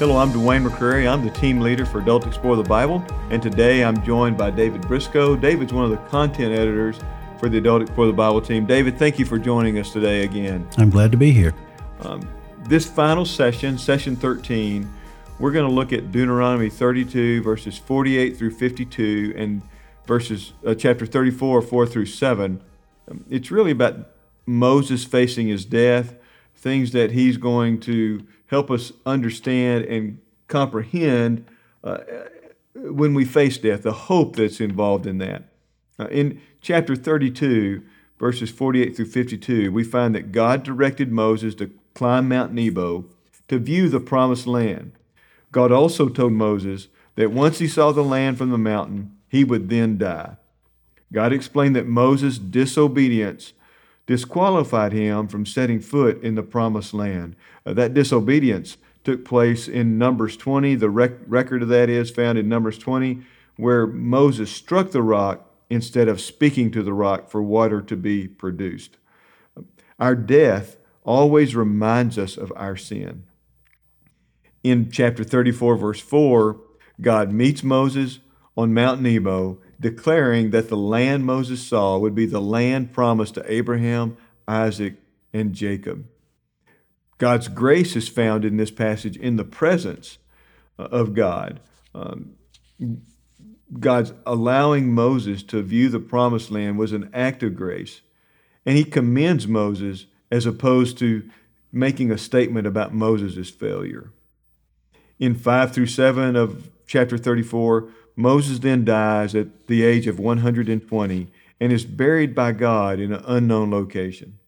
Hello, I'm Dwayne McCrary. I'm the team leader for Adult Explore the Bible, and today I'm joined by David Briscoe. David's one of the content editors for the Adult Explore the Bible team. David, thank you for joining us today again. I'm glad to be here. Um, this final session, session 13, we're going to look at Deuteronomy 32, verses 48 through 52, and verses uh, chapter 34, 4 through 7. Um, it's really about Moses facing his death, things that he's going to help us understand and comprehend uh, when we face death, the hope that's involved in that. Uh, in chapter 32, verses 48 through 52, we find that God directed Moses to climb Mount Nebo to view the promised land. God also told Moses that once he saw the land from the mountain, he would then die. God explained that Moses' disobedience disqualified him from setting foot in the promised land. Uh, that disobedience took place in Numbers 20. The rec- record of that is found in Numbers 20, where Moses struck the rock instead of speaking to the rock for water to be produced. Our death always reminds us of our sin. In chapter 34, verse 4, God meets Moses on Mount Nebo declaring that the land Moses saw would be the land promised to Abraham, Isaac, and Jacob. God's grace is found in this passage in the presence uh, of God. Um, God's allowing Moses to view the promised land was an act of grace. And he commends Moses as opposed to making a statement about Moses' failure. In 5 through 7 of chapter 34, Moses then dies at the age of 120 and is buried by God in an unknown location.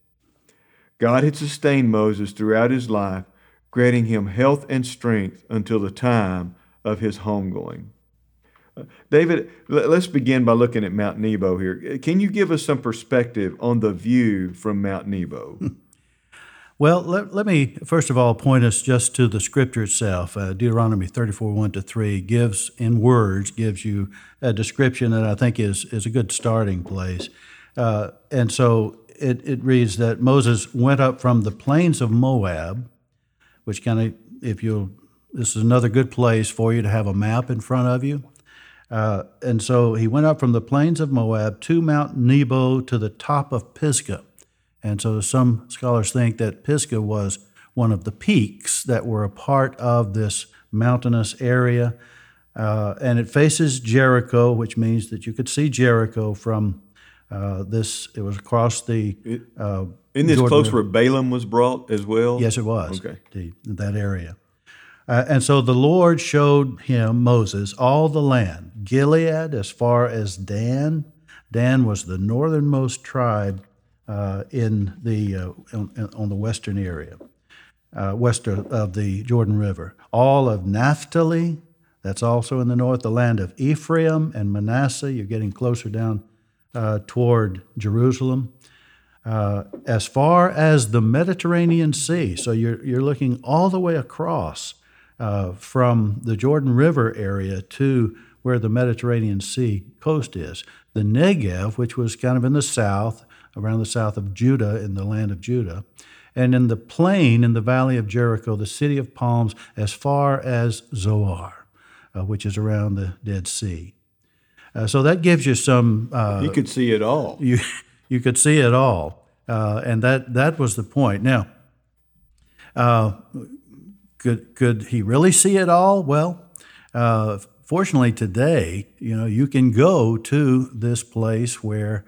God had sustained Moses throughout his life, granting him health and strength until the time of his homegoing. David, let's begin by looking at Mount Nebo here. Can you give us some perspective on the view from Mount Nebo? Well, let, let me first of all point us just to the scripture itself. Uh, Deuteronomy 34, 1 to 3 gives, in words, gives you a description that I think is, is a good starting place. Uh, and so it, it reads that Moses went up from the plains of Moab, which kind of, if you'll, this is another good place for you to have a map in front of you. Uh, and so he went up from the plains of Moab to Mount Nebo to the top of Pisgah. And so some scholars think that Pisgah was one of the peaks that were a part of this mountainous area. Uh, and it faces Jericho, which means that you could see Jericho from uh, this. It was across the. Uh, in this Jordan close River. where Balaam was brought as well? Yes, it was. Okay. in that area. Uh, and so the Lord showed him, Moses, all the land, Gilead as far as Dan. Dan was the northernmost tribe in the uh, on, on, the western area, uh, west of the Jordan River. All of Naphtali, that's also in the north. The land of Ephraim and Manasseh. You're getting closer down uh, toward Jerusalem. Uh, as far as the Mediterranean Sea, so you're you're looking all the way across uh, from the Jordan River area to where the Mediterranean Sea coast is. The Negev, which was kind of in the south, around the south of Judah in the land of Judah, and in the plain in the valley of Jericho, the city of palms, as far as Zoar, uh, which is around the Dead Sea. Uh, so that gives you some. Uh, you could see it all. You you could see it all, uh, and that that was the point. Now, uh, could could he really see it all? Well, uh, fortunately today, you know, you can go to this place where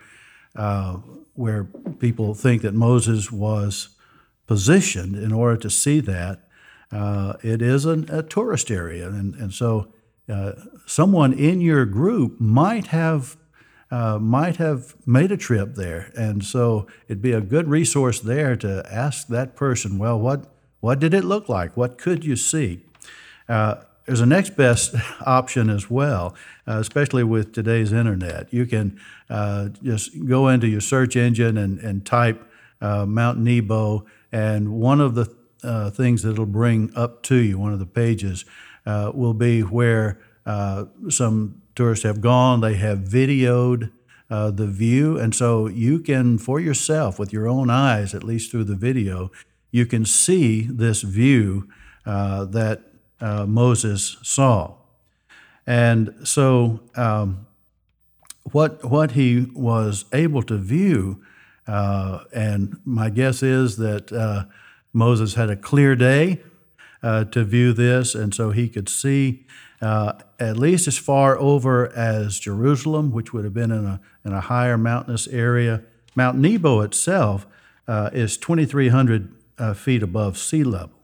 where people think that Moses was positioned in order to see that. Uh, it is an, a tourist area, and, and so uh, someone in your group might have uh, might have made a trip there, and so it'd be a good resource there to ask that person. Well, what what did it look like? What could you see? There's a next best option as well, uh, especially with today's internet. You can uh, just go into your search engine and, and type uh, Mount Nebo, and one of the uh, things that it'll bring up to you, one of the pages, uh, will be where uh, some tourists have gone. They have videoed the view, and so you can, for yourself, with your own eyes, at least through the video, you can see this view that uh, Moses saw. And so, um, what, what he was able to view, uh, and my guess is that uh, Moses had a clear day uh, to view this, and so he could see uh, at least as far over as Jerusalem, which would have been in a, in a higher mountainous area. Mount Nebo itself is 2,300 uh, feet above sea level.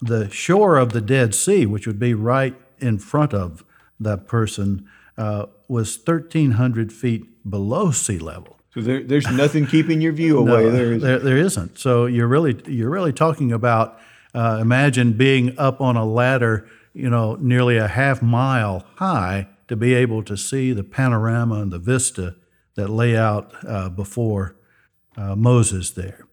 The shore of the Dead Sea, which would be right in front of that person, uh, was 1,300 feet below sea level. So there, there's nothing keeping your view away. No, there is. there, there isn't. So you're really you're really talking about uh, imagine being up on a ladder, you know, nearly a half mile high to be able to see the panorama and the vista that lay out uh, before uh, Moses there.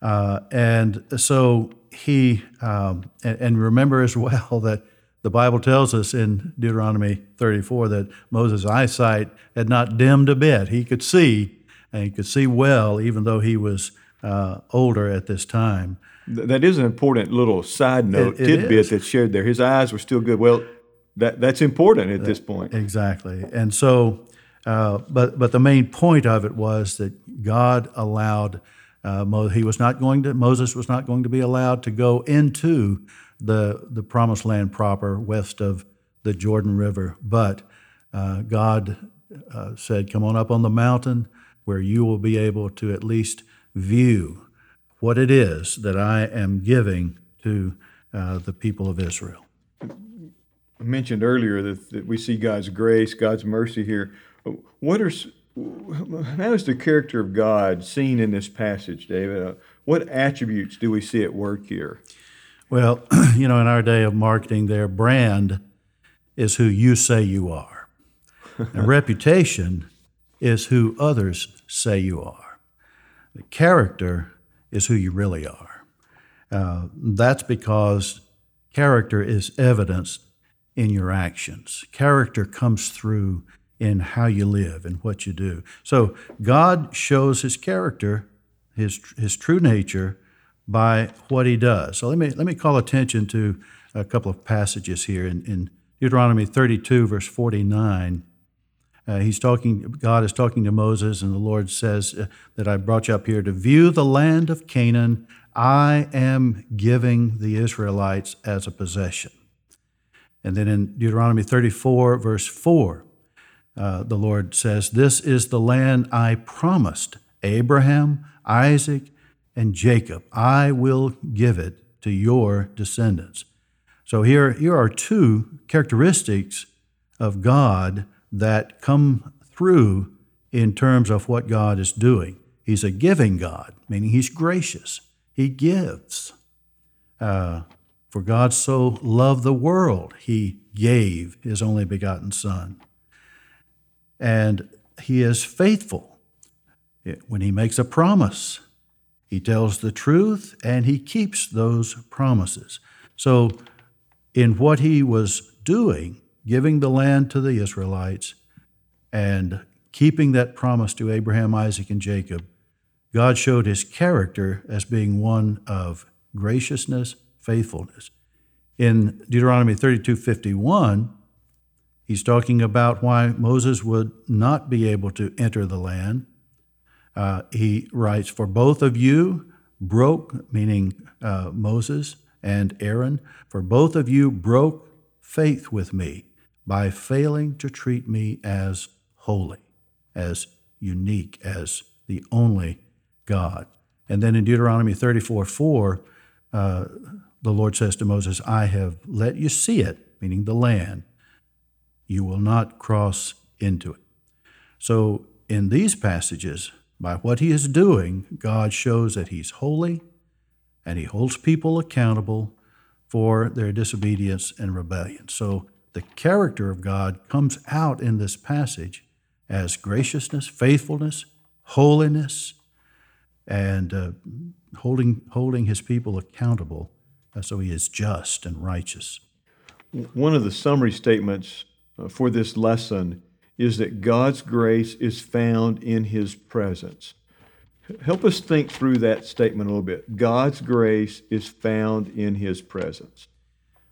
Uh, and so he, um, and, and remember as well that the Bible tells us in Deuteronomy 34 that Moses' eyesight had not dimmed a bit. He could see, and he could see well, even though he was uh, older at this time. That is an important little side note, It- it tidbit is. that's shared there. His eyes were still good. Well, that, that's important at this point. Exactly. And so, uh, but but the main point of it was that God allowed uh, he was not going to Moses was not going to be allowed to go into the the promised land proper west of the Jordan River, but uh, God uh, said, "Come on up on the mountain where you will be able to at least view what it is that I am giving to uh, the people of Israel." I mentioned earlier that, that we see God's grace, God's mercy here. What are how is the character of God seen in this passage, David? Uh, what attributes do we see at work here? Well, you know, in our day of marketing, their brand is who you say you are, and reputation is who others say you are. The character is who you really are. Uh, that's because character is evidenced in your actions. Character comes through in how you live and what you do. So God shows His character, His His true nature, by what He does. So let me let me call attention to a couple of passages here in, in Deuteronomy 32, verse 49. Uh, he's talking. God is talking to Moses, and the Lord says uh, that I brought you up here to view the land of Canaan. I am giving the Israelites as a possession. And then in Deuteronomy 34, verse 4, uh, the Lord says, This is the land I promised Abraham, Isaac, and Jacob. I will give it to your descendants. So here, here are two characteristics of God that come through in terms of what God is doing. He's a giving God, meaning He's gracious. He gives. Uh, for God so loved the world, He gave His only begotten Son. And He is faithful. When He makes a promise, He tells the truth and He keeps those promises. So, in what He was doing, giving the land to the Israelites and keeping that promise to Abraham, Isaac, and Jacob, God showed his character as being one of graciousness, faithfulness. In Deuteronomy 32 51, he's talking about why Moses would not be able to enter the land. Uh, he writes, For both of you broke, meaning uh, Moses and Aaron, for both of you broke faith with me by failing to treat me as holy, as unique, as the only God. And then in Deuteronomy 34 4, uh, the Lord says to Moses, I have let you see it, meaning the land. You will not cross into it. So in these passages, by what he is doing, God shows that he's holy and he holds people accountable for their disobedience and rebellion. So the character of God comes out in this passage as graciousness, faithfulness, holiness, and uh, holding, holding his people accountable uh, so he is just and righteous. One of the summary statements for this lesson is that God's grace is found in His presence. Help us think through that statement a little bit. God's grace is found in His presence.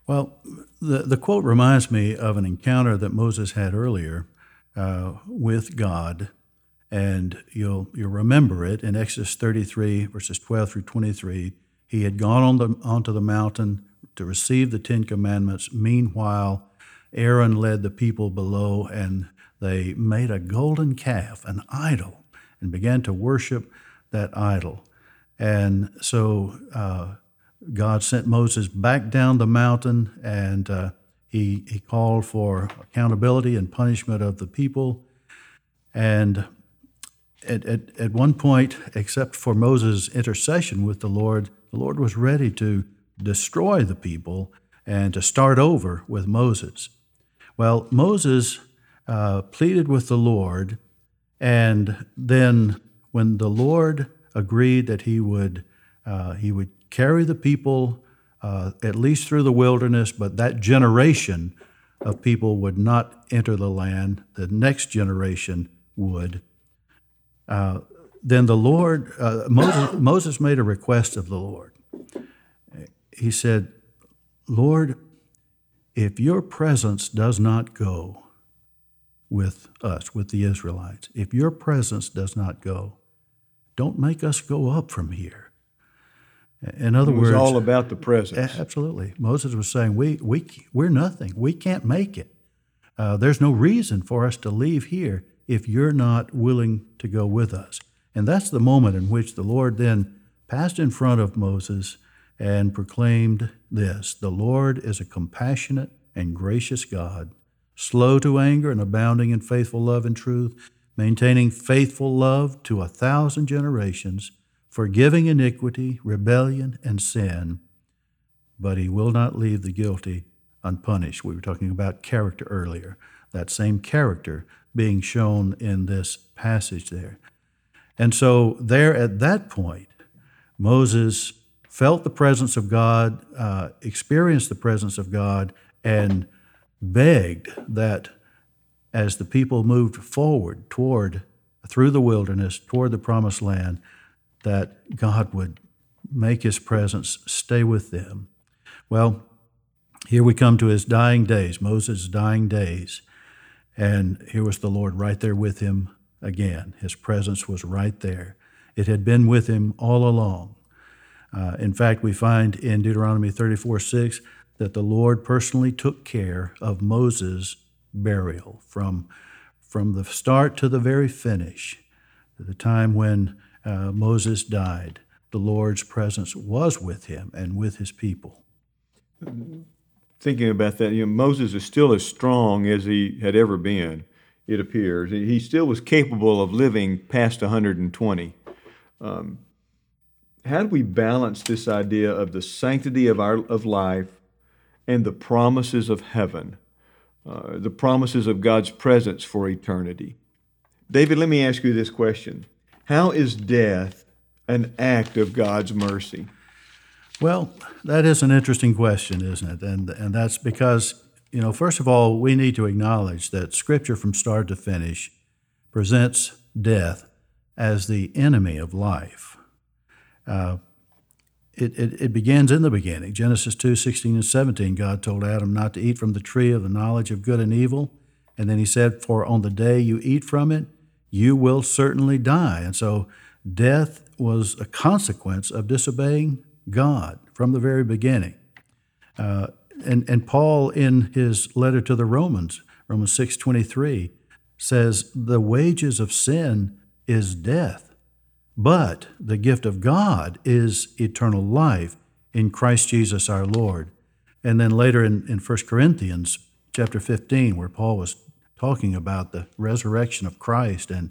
Well, the, the quote reminds me of an encounter that Moses had earlier uh, with God, and you'll, you'll remember it in Exodus 33, verses 12 through 23. He had gone on the, onto the mountain to receive the Ten Commandments. Meanwhile, Aaron led the people below, and they made a golden calf, an idol, and began to worship that idol. And so uh, God sent Moses back down the mountain, and uh, he, he called for accountability and punishment of the people. And at, at, at one point, except for Moses' intercession with the Lord, the Lord was ready to destroy the people and to start over with Moses. Well, Moses uh, pleaded with the Lord, and then when the Lord agreed that he would, uh, he would carry the people uh, at least through the wilderness, but that generation of people would not enter the land. The next generation would. Uh, then the Lord, uh, Moses, Moses made a request of the Lord. He said, Lord, if your presence does not go with us, with the Israelites, if your presence does not go, don't make us go up from here. In other it was words, all about the presence. Absolutely. Moses was saying, we, we, we're nothing. We can't make it. Uh, there's no reason for us to leave here if you're not willing to go with us. And that's the moment in which the Lord then passed in front of Moses and proclaimed this The Lord is a compassionate and gracious God, slow to anger and abounding in faithful love and truth, maintaining faithful love to a thousand generations, forgiving iniquity, rebellion, and sin, but he will not leave the guilty unpunished. We were talking about character earlier, that same character being shown in this passage there. And so, there at that point, Moses felt the presence of God, uh, experienced the presence of God, and begged that as the people moved forward toward, through the wilderness, toward the promised land, that God would make his presence stay with them. Well, here we come to his dying days, Moses' dying days. And here was the Lord right there with him again. His presence was right there. It had been with him all along. Uh, in fact, we find in Deuteronomy 34 6 that the Lord personally took care of Moses' burial from, from the start to the very finish, the time when uh, Moses died. The Lord's presence was with him and with his people. Thinking about that, you know, Moses is still as strong as he had ever been, it appears. He still was capable of living past 120. Um, how do we balance this idea of the sanctity of our of life and the promises of heaven, uh, the promises of God's presence for eternity? David, let me ask you this question: How is death an act of God's mercy? Well, that is an interesting question, isn't it? And and that's because you know, first of all, we need to acknowledge that Scripture, from start to finish, presents death as the enemy of life. Uh, it, it, it, begins in the beginning. Genesis 2 16 and 17, God told Adam not to eat from the tree of the knowledge of good and evil. And then he said, For on the day you eat from it, you will certainly die. And so death was a consequence of disobeying God from the very beginning. Uh, and, and Paul, in his letter to the Romans, Romans 6 23, says, The wages of sin is death. But the gift of God is eternal life in Christ Jesus our Lord. And then later in, in 1 Corinthians chapter 15, where Paul was talking about the resurrection of Christ and,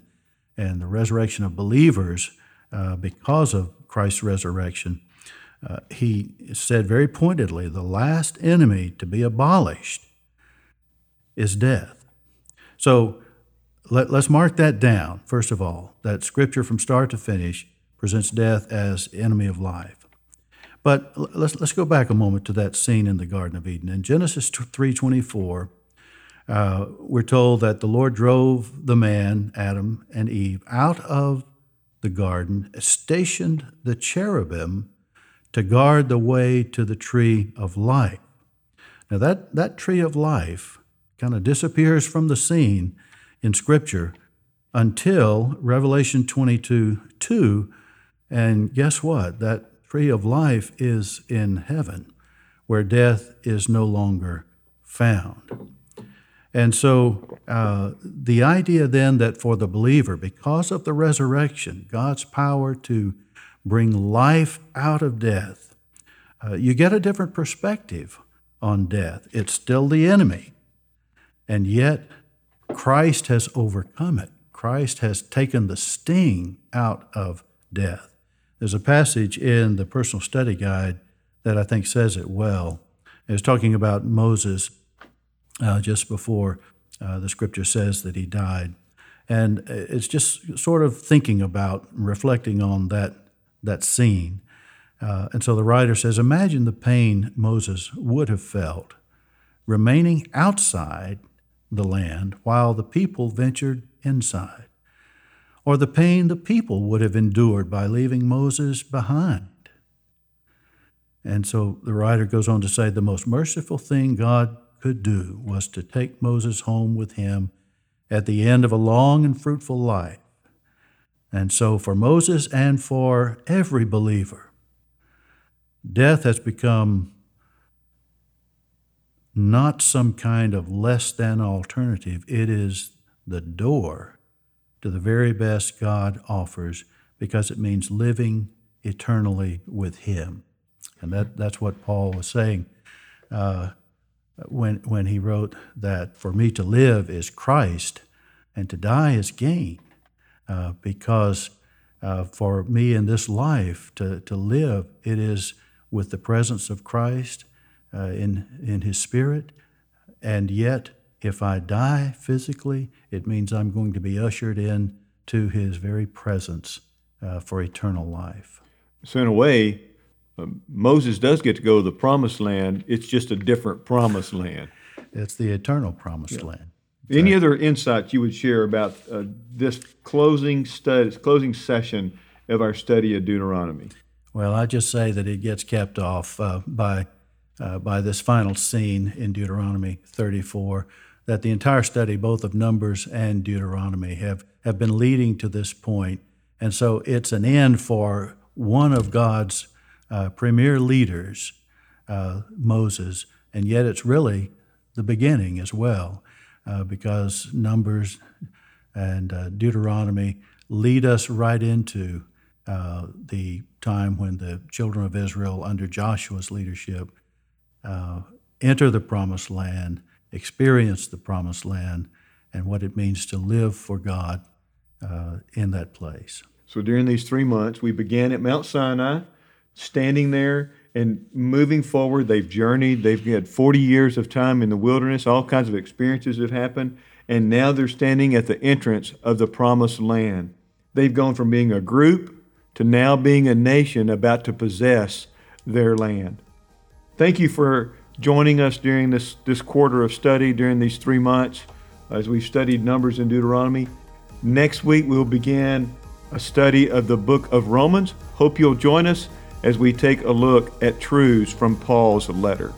and the resurrection of believers uh, because of Christ's resurrection, uh, he said very pointedly the last enemy to be abolished is death. So let, us mark that down, first of all, that scripture from start to finish presents death as enemy of life. But let's, let's go back a moment to that scene in the Garden of Eden. In Genesis 3.24, uh, we're told that the Lord drove the man, Adam and Eve, out of the garden, stationed the cherubim to guard the way to the tree of life. Now, that, that tree of life kind of disappears from the scene in Scripture until Revelation 22 2. And guess what? That tree of life is in heaven, where death is no longer found. And so uh, the idea then that for the believer, because of the resurrection, God's power to bring life out of death, uh, you get a different perspective on death. It's still the enemy, and yet Christ has overcome it. Christ has taken the sting out of death. There's a passage in the personal study guide that I think says it well. It's talking about Moses uh, just before uh, the scripture says that he died. And it's just sort of thinking about, reflecting on that, that scene. Uh, and so the writer says Imagine the pain Moses would have felt remaining outside the land while the people ventured inside, or the pain the people would have endured by leaving Moses behind. And so the writer goes on to say the most merciful thing God could do was to take Moses home with him at the end of a long and fruitful life. And so, for Moses and for every believer, death has become not some kind of less than alternative. It is the door to the very best God offers because it means living eternally with Him. And that, that's what Paul was saying. Uh, when, when he wrote that for me to live is Christ and to die is gain, uh, because uh, for me in this life to, to live, it is with the presence of Christ uh, in, in His Spirit, and yet if I die physically, it means I'm going to be ushered in to His very presence uh, for eternal life. So, in a way, um, Moses does get to go to the promised land. It's just a different promised land. It's the eternal promised yeah. land. Any other insights you would share about uh, this closing study, closing session of our study of Deuteronomy? Well, I just say that it gets kept off uh, by uh, by this final scene in Deuteronomy 34. That the entire study, both of Numbers and Deuteronomy, have have been leading to this point. and so it's an end for one of God's uh, premier leaders, uh, Moses, and yet it's really the beginning as well, uh, because Numbers and uh, Deuteronomy lead us right into uh, the time when the children of Israel, under Joshua's leadership, uh, enter the promised land, experience the promised land, and what it means to live for God in that place. So during these three months, we began at Mount Sinai standing there and moving forward. They've journeyed, they've had 40 years of time in the wilderness, all kinds of experiences have happened, and now they're standing at the entrance of the promised land. They've gone from being a group to now being a nation about to possess their land. Thank you for joining us during this, this quarter of study, during these three months, as we've studied Numbers in Deuteronomy. Next week, we'll begin a study of the book of Romans. Hope you'll join us as we take a look at truths from Paul's letter.